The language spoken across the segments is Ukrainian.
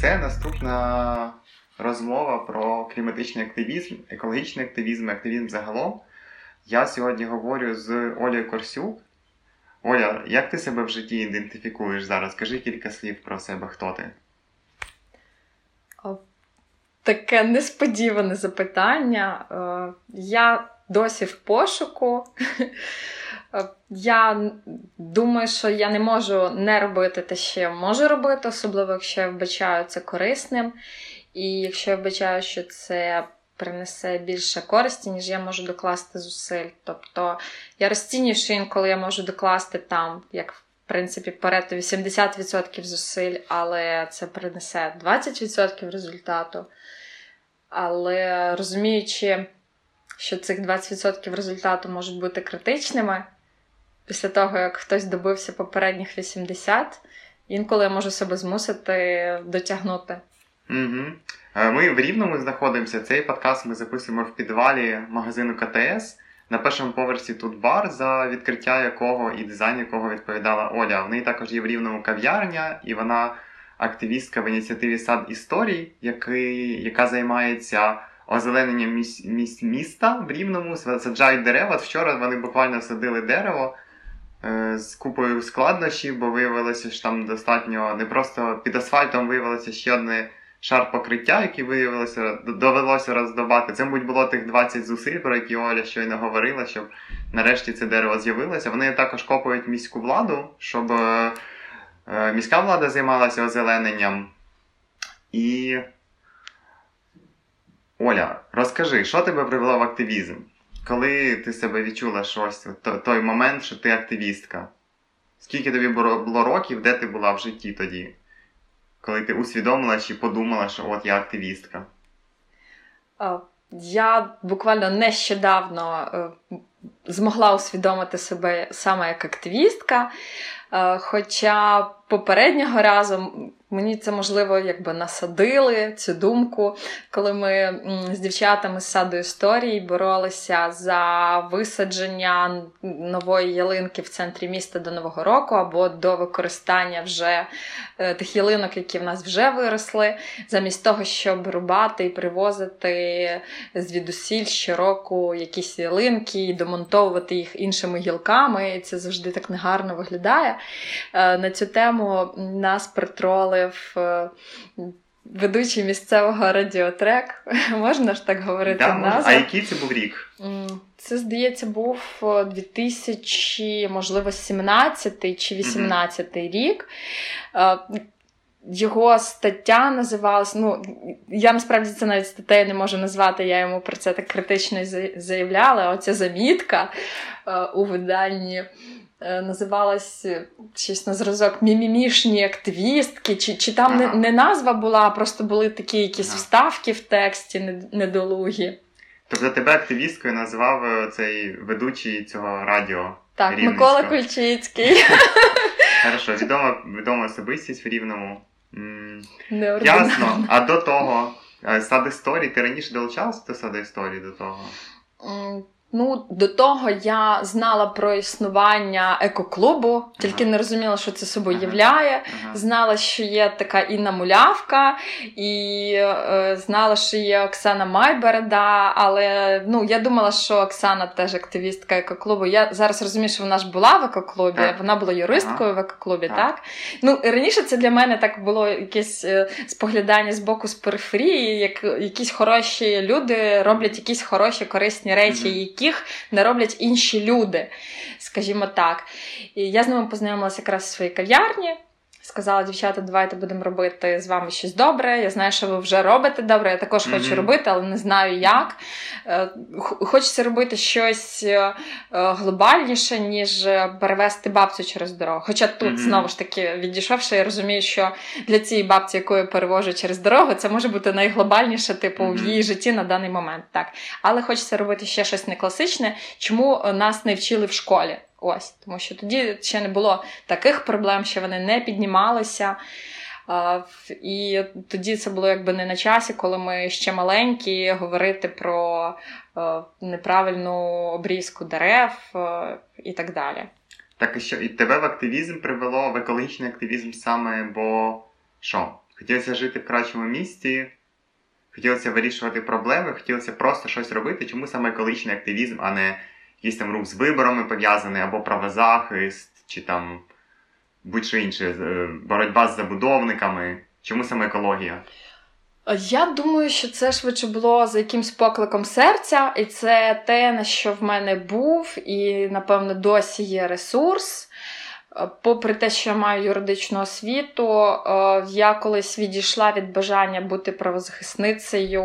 Це наступна розмова про кліматичний активізм, екологічний активізм, активізм загалом. Я сьогодні говорю з Олею Корсюк. Оля, як ти себе в житті ідентифікуєш зараз? Скажи кілька слів про себе, хто ти? Таке несподіване запитання. Е, я досі в пошуку. Е, я думаю, що я не можу не робити те, що я можу робити, особливо якщо я вбачаю це корисним. І якщо я вбачаю, що це принесе більше користі, ніж я можу докласти зусиль. Тобто я розцінюю, що інколи я можу докласти там, як в принципі, перед 80% зусиль, але це принесе 20% результату. Але розуміючи, що цих 20% результату можуть бути критичними, після того, як хтось добився попередніх 80, інколи я можу себе змусити дотягнути. Угу. Ми в Рівному знаходимося. Цей подкаст ми записуємо в підвалі магазину КТС. На першому поверсі тут бар, за відкриття якого і дизайн якого відповідала Оля. В неї також є в рівному кав'ярня, і вона активістка в ініціативі сад історій, який, яка займається озелененням міс, міс, міста в Рівному, саджають дерева. Вчора вони буквально садили дерево з купою складнощів, бо виявилося, що там достатньо не просто під асфальтом виявилося ще одне шар покриття, який виявилося, довелося роздобати. Це, мабуть, було тих 20 зусиль, про які Оля щойно говорила, щоб нарешті це дерево з'явилося. Вони також копають міську владу, щоб е, е, міська влада займалася озелененням. І. Оля, розкажи, що тебе привело в активізм? Коли ти себе відчула щось, той момент, що ти активістка? Скільки тобі було років, де ти була в житті тоді? коли ти усвідомила чи подумала, що от я активістка? Я буквально нещодавно е, змогла усвідомити себе саме як активістка. Е, хоча попереднього разу Мені це можливо якби насадили цю думку, коли ми з дівчатами з саду історії боролися за висадження нової ялинки в центрі міста до Нового року або до використання вже е, тих ялинок, які в нас вже виросли, замість того, щоб рубати і привозити звідусіль щороку якісь ялинки і домонтовувати їх іншими гілками. Це завжди так негарно виглядає. Е, на цю тему нас притроли визволив е, ведучий місцевого радіотрек. Можна ж так говорити? Да, назву? А який це був рік? Це, здається, був 2000, можливо, 17 чи 18 mm-hmm. рік. Його стаття називалась. Ну, я насправді це навіть статтею не можу назвати, я йому про це так критично заявляла. Оця замітка е, у виданні Е, називалась щось на зразок мімімішні активістки, чи чи там ага. не не назва була, а просто були такі якісь ага. вставки в тексті недолугі. Тобто тебе активісткою назвав е, цей ведучий цього радіо. Так, Микола Кульчицький. Хорошо, відома відома особистість в Рівному. Ясно. А до того, сад історії, ти раніше долучалася до саду історії до того? Ну, до того я знала про існування екоклубу, тільки ага. не розуміла, що це собою ага. являє. Ага. Знала, що є така Інна Мулявка, і е, знала, що є Оксана Майбереда. Але ну, я думала, що Оксана теж активістка екоклубу. Я зараз розумію, що вона ж була в екоклубі, так. вона була юристкою в екоклубі, так. так? Ну, Раніше це для мене так було якесь е, споглядання з боку з периферії, як якісь хороші люди роблять якісь хороші корисні речі яких не роблять інші люди, скажімо так. І я з ними познайомилася якраз в своїй кав'ярні. Сказала, дівчата, давайте будемо робити з вами щось добре. Я знаю, що ви вже робите добре. Я також mm-hmm. хочу робити, але не знаю як. Е, хочеться робити щось е, глобальніше, ніж перевести бабцю через дорогу. Хоча тут, mm-hmm. знову ж таки, відійшовши, я розумію, що для цієї бабці, яку я перевожу через дорогу, це може бути найглобальніше, типу, mm-hmm. в її житті на даний момент. Так. Але хочеться робити ще щось не класичне, чому нас не вчили в школі. Ось, тому що тоді ще не було таких проблем, що вони не піднімалися. І тоді це було якби не на часі, коли ми ще маленькі, говорити про неправильну обрізку дерев і так далі. Так і що і тебе в активізм привело в екологічний активізм саме, бо що? Хотілося жити в кращому місті, хотілося вирішувати проблеми, хотілося просто щось робити. Чому саме екологічний активізм, а не якийсь там рух з виборами пов'язаний, або правозахист, чи там будь-що інше, е, боротьба з забудовниками. Чому саме екологія? Я думаю, що це швидше було за якимсь покликом серця, і це те, на що в мене був, і, напевно, досі є ресурс. Е, попри те, що я маю юридичну освіту, е, я колись відійшла від бажання бути правозахисницею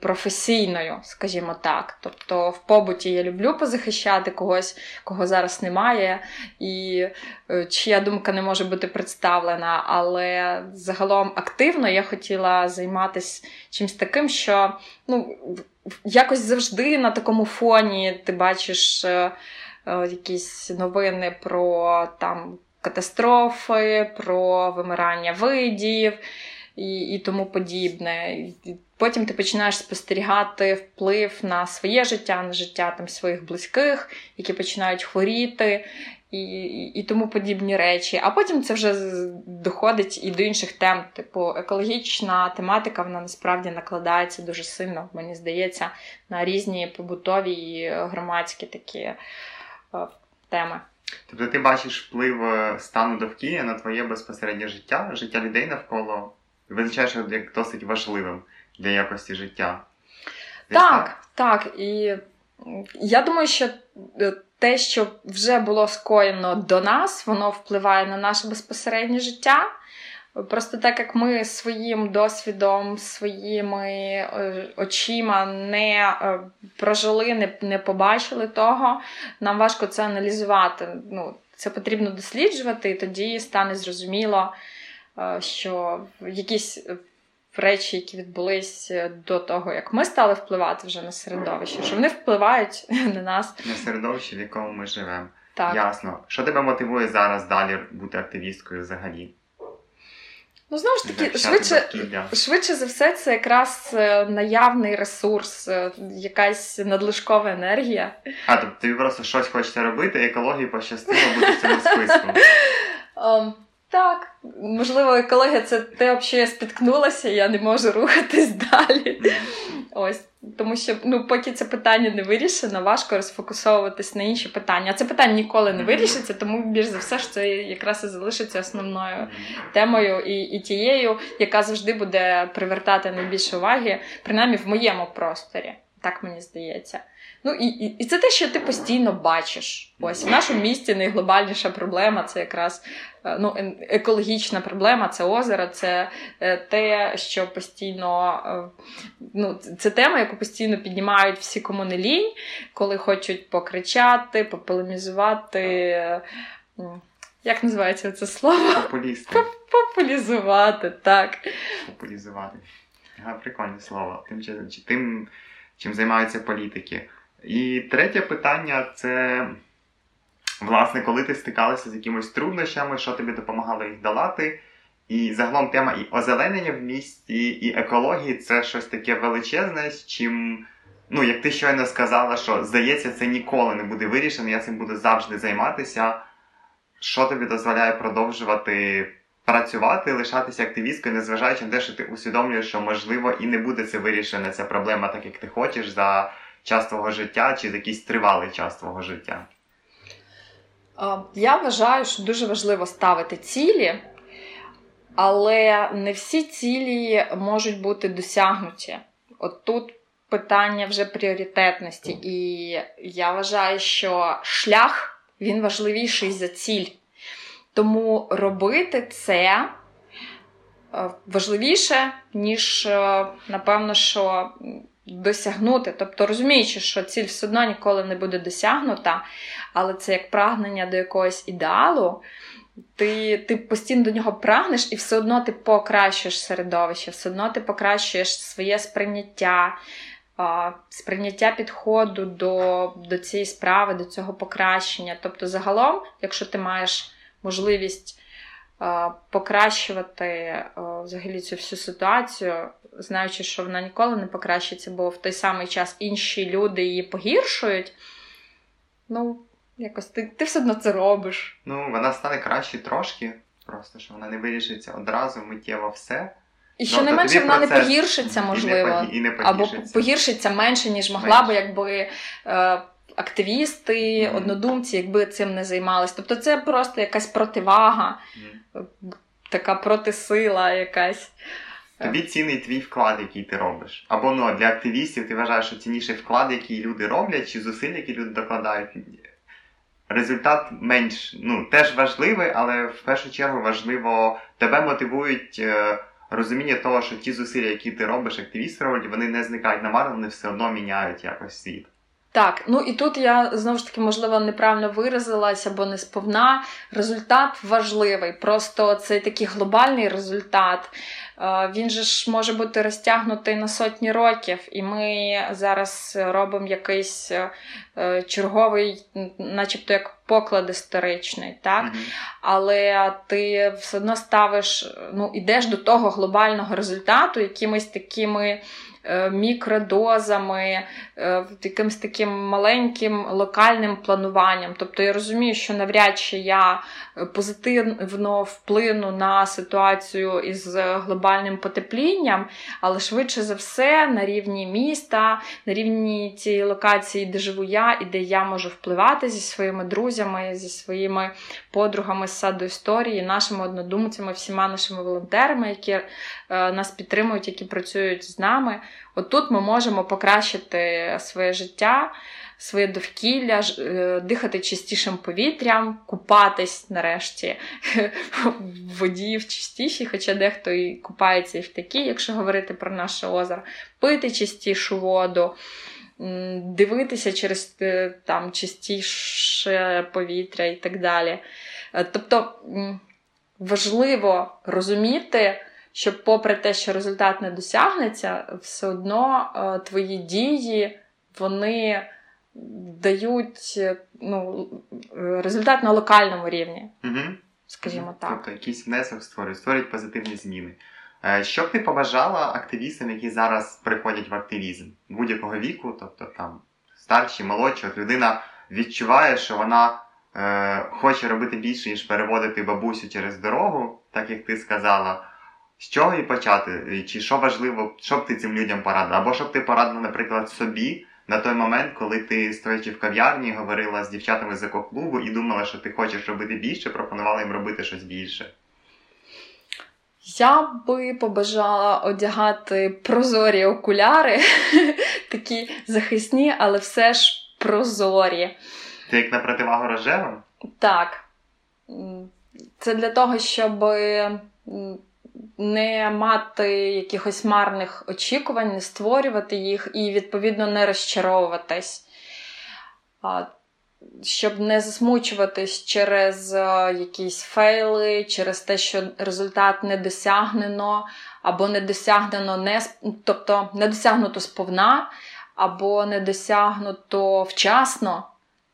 професійною, скажімо так. Тобто, в побуті я люблю позахищати когось, кого зараз немає, і е, чия думка не може бути представлена. Але загалом активно я хотіла займатися чимось таким, що ну, якось завжди на такому фоні ти бачиш. Е, якісь новини про там катастрофи, про вимирання видів і і тому подібне. Потім ти починаєш спостерігати вплив на своє життя, на життя там своїх близьких, які починають хворіти. І і, тому подібні речі. А потім це вже доходить і до інших тем. Типу, екологічна тематика вона насправді накладається дуже сильно, мені здається, на різні побутові і громадські такі теми. Тобто ти бачиш вплив е, стану довкілля на твоє безпосереднє життя, життя людей навколо, і визначаєш як досить важливим для якості життя. так, так. І я думаю, що е, те, що вже було скоєно до нас, воно впливає на наше безпосереднє життя. Просто так як ми своїм досвідом, своїми е, очима не е, прожили, не не побачили того, нам важко це аналізувати. Ну, Це потрібно досліджувати, і тоді стане зрозуміло, е, що якісь речі, які відбулись до того, як ми стали впливати вже на середовище, що вони впливають на нас. На середовище, в якому ми живемо. Так. Ясно. Що тебе мотивує зараз далі бути активісткою взагалі? Ну, знову ж таки, швидше швидше за все, це якраз е, наявний ресурс, е, якась надлишкова енергія. А, тобто тобі просто щось хочете робити, екології пощастило бути в цьому списку. Так, можливо, екологія це те, об що я спіткнулася, я не можу рухатись далі. Ось. Тому що ну, поки це питання не вирішено, важко розфокусовуватись на інші питання. А це питання ніколи не вирішиться, тому більш за все ж це якраз і залишиться основною темою і і тією, яка завжди буде привертати найбільше уваги, принаймні в моєму просторі. Так мені здається. Ну і, і і, це те, що ти постійно бачиш. Ось в нашому місті найглобальніша проблема це якраз е, ну, екологічна проблема, це озеро, це е, те, що постійно е, ну, це тема, яку постійно піднімають всі кому не лінь, коли хочуть покричати, пополемізувати. Як називається це слово? Популісти. Популізувати, так. Популізувати. Прикольне слово. Тим, тим, чим займаються політики. І третє питання це, власне, коли ти стикалася з якимись труднощами, що тобі допомагало їх долати. І загалом тема і озеленення в місті, і екології це щось таке величезне, з чим, ну, як ти щойно сказала, що здається, це ніколи не буде вирішено, я цим буду завжди займатися. Що тобі дозволяє продовжувати працювати, лишатися активісткою, незважаючи на те, що ти усвідомлюєш, що можливо і не буде це вирішена ця проблема, так як ти хочеш, за час твого життя чи якийсь тривалий час твого життя? Я вважаю, що дуже важливо ставити цілі, але не всі цілі можуть бути досягнуті. От тут питання вже пріоритетності. І я вважаю, що шлях він важливіший за ціль. Тому робити це е, важливіше, ніж, е, напевно, що досягнути. Тобто, розуміючи, що ціль все одно ніколи не буде досягнута, але це як прагнення до якогось ідеалу. Ти ти постійно до нього прагнеш, і все одно ти покращуєш середовище, все одно ти покращуєш своє сприйняття, сприйняття підходу до до цієї справи, до цього покращення. Тобто, загалом, якщо ти маєш можливість покращувати взагалі цю всю ситуацію, знаючи, що вона ніколи не покращиться, бо в той самий час інші люди її погіршують. Ну, якось ти ти все одно це робиш. Ну, вона стане краще трошки. просто, що вона не вирішиться одразу миттєво все. І що ну, не менше вона не погіршиться, можливо, і не, і не погіршиться. або погіршиться менше, ніж могла би, якби. Е, Активісти, mm-hmm. однодумці, якби цим не займалися. Тобто це просто якась противага, mm-hmm. така протисила якась. Тобі цінний твій вклад, який ти робиш. Або ну, для активістів ти вважаєш, що цінніший вклад, який люди роблять, чи зусиль, які люди докладають. Результат менш ну, теж важливий, але в першу чергу важливо тебе мотивують е, розуміння того, що ті зусилля, які ти робиш, активісти роблять, вони не зникають намарно, вони все одно міняють якось світ. Так, ну і тут я знову ж таки, можливо, неправильно виразилась або не сповна. Результат важливий. Просто цей такий глобальний результат. Е, він же ж може бути розтягнутий на сотні років, і ми зараз робимо якийсь е, черговий, начебто як поклад історичний, так? Mm-hmm. Але ти все одно ставиш, ну, ідеш до того глобального результату якимись такими. Е, мікродозами, е, якимось таким маленьким локальним плануванням. Тобто я розумію, що навряд чи я позитивно вплину на ситуацію із глобальним потеплінням, але швидше за все на рівні міста, на рівні цієї локації, де живу я, і де я можу впливати зі своїми друзями, зі своїми подругами з саду історії, нашими однодумцями, всіма нашими волонтерами, які е, нас підтримують, які працюють з нами. Отут ми можемо покращити своє життя, своє довкілля, е, дихати чистішим повітрям, купатись нарешті в воді в чистішій, хоча дехто і купається і в такій, якщо говорити про наше озеро, пити чистішу воду. Дивитися через е, там чистіше повітря і так далі. Е, тобто важливо розуміти, що, попри те, що результат не досягнеться, все одно е, твої дії вони дають ну, результат на локальному рівні. Угу. Скажімо так. Тобто якийсь внесок створюють, створюють позитивні зміни. Е, що б ти побажала активістам, які зараз приходять в активізм будь-якого віку, тобто там старші, молодші, от людина відчуває, що вона е, хоче робити більше, ніж переводити бабусю через дорогу, так як ти сказала. З чого і почати? Чи що важливо, що б ти цим людям порадила? Або щоб ти порадила, наприклад, собі на той момент, коли ти стоячи в кав'ярні, говорила з дівчатами з екоклубу і думала, що ти хочеш робити більше, пропонувала їм робити щось більше? Я би побажала одягати прозорі окуляри, такі захисні, але все ж прозорі. Ти як на противагу рожевим? Так. Це для того, щоб не мати якихось марних очікувань, не створювати їх і, відповідно, не розчаровуватись. Щоб не засмучуватись через якісь фейли, через те, що результат не досягнено, або не досягнено не тобто не досягнуто сповна, або не досягнуто вчасно.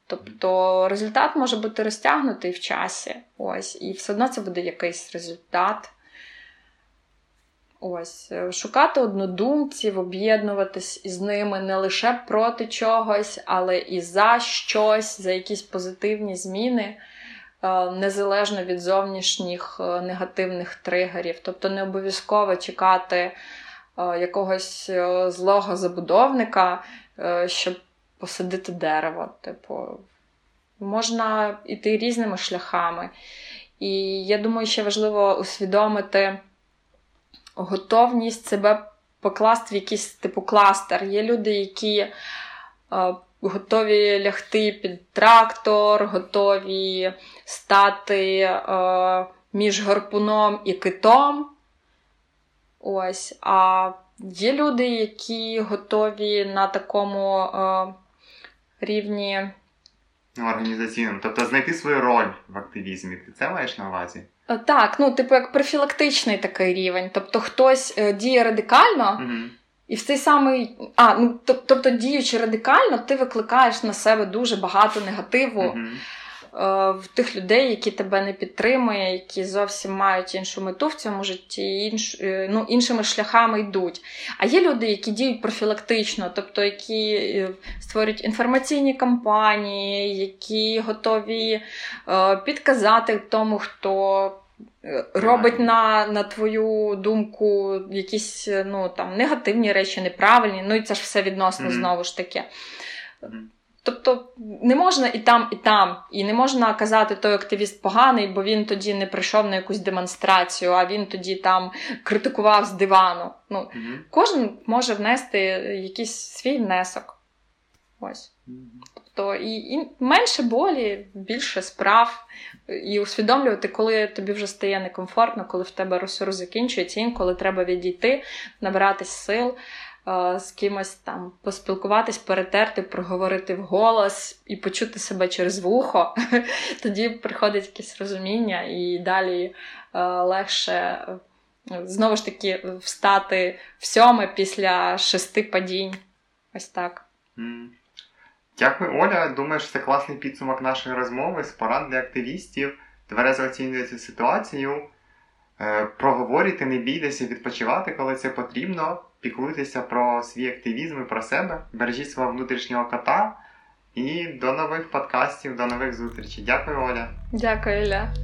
Тобто результат може бути розтягнутий в часі. Ось, і все одно це буде якийсь результат. Ось, е, шукати однодумців, об'єднуватись із ними не лише проти чогось, але і за щось, за якісь позитивні зміни, е, незалежно від зовнішніх е, негативних тригерів. Тобто не обов'язково чекати якогось злого забудовника, щоб посадити дерево. Типу, можна йти різними шляхами. І я думаю, ще важливо усвідомити готовність себе покласти в якийсь типу кластер. Є люди, які е, готові лягти під трактор, готові стати е, між гарпуном і китом. Ось. А є люди, які готові на такому е, рівні. Організаційному. Тобто знайти свою роль в активізмі. Ти це маєш на увазі? Е, так, ну, типу, як профілактичний такий рівень. Тобто хтось е, діє радикально, угу. і в цей самий. А, ну, тобто, діючи радикально, ти викликаєш на себе дуже багато негативу. Угу. Е, в тих людей, які тебе не підтримують, які зовсім мають іншу мету в цьому житті, інш, е, ну, іншими шляхами йдуть. А є люди, які діють профілактично, тобто які е, створюють інформаційні кампанії, які готові підказати тому, хто робить на на твою думку якісь ну, там, негативні речі, неправильні. Ну і це ж все відносно mm-hmm. знову ж таки. Тобто не можна і там, і там, і не можна казати, той активіст поганий, бо він тоді не прийшов на якусь демонстрацію, а він тоді там критикував з дивану. Ну, mm-hmm. Кожен може внести якийсь свій внесок. Ось. Тобто і, і менше болі, більше справ, і усвідомлювати, коли тобі вже стає некомфортно, коли в тебе ресурс закінчується, інколи треба відійти, набиратись сил. З кимось там поспілкуватись, перетерти, проговорити вголос і почути себе через вухо, тоді приходить якесь розуміння, і далі легше знову ж таки встати в сьоме після шести падінь. Ось так. Дякую, Оля. Думаю, що це класний підсумок нашої розмови з порад для активістів. Тверезо оцінюєте ситуацію. Е, проговорюйте, не бійтеся, відпочивати, коли це потрібно. Піклуйтеся про свій активізм і про себе. Бережіть свого внутрішнього кота. І до нових подкастів, до нових зустрічей. Дякую, Оля. Дякую, Ілля.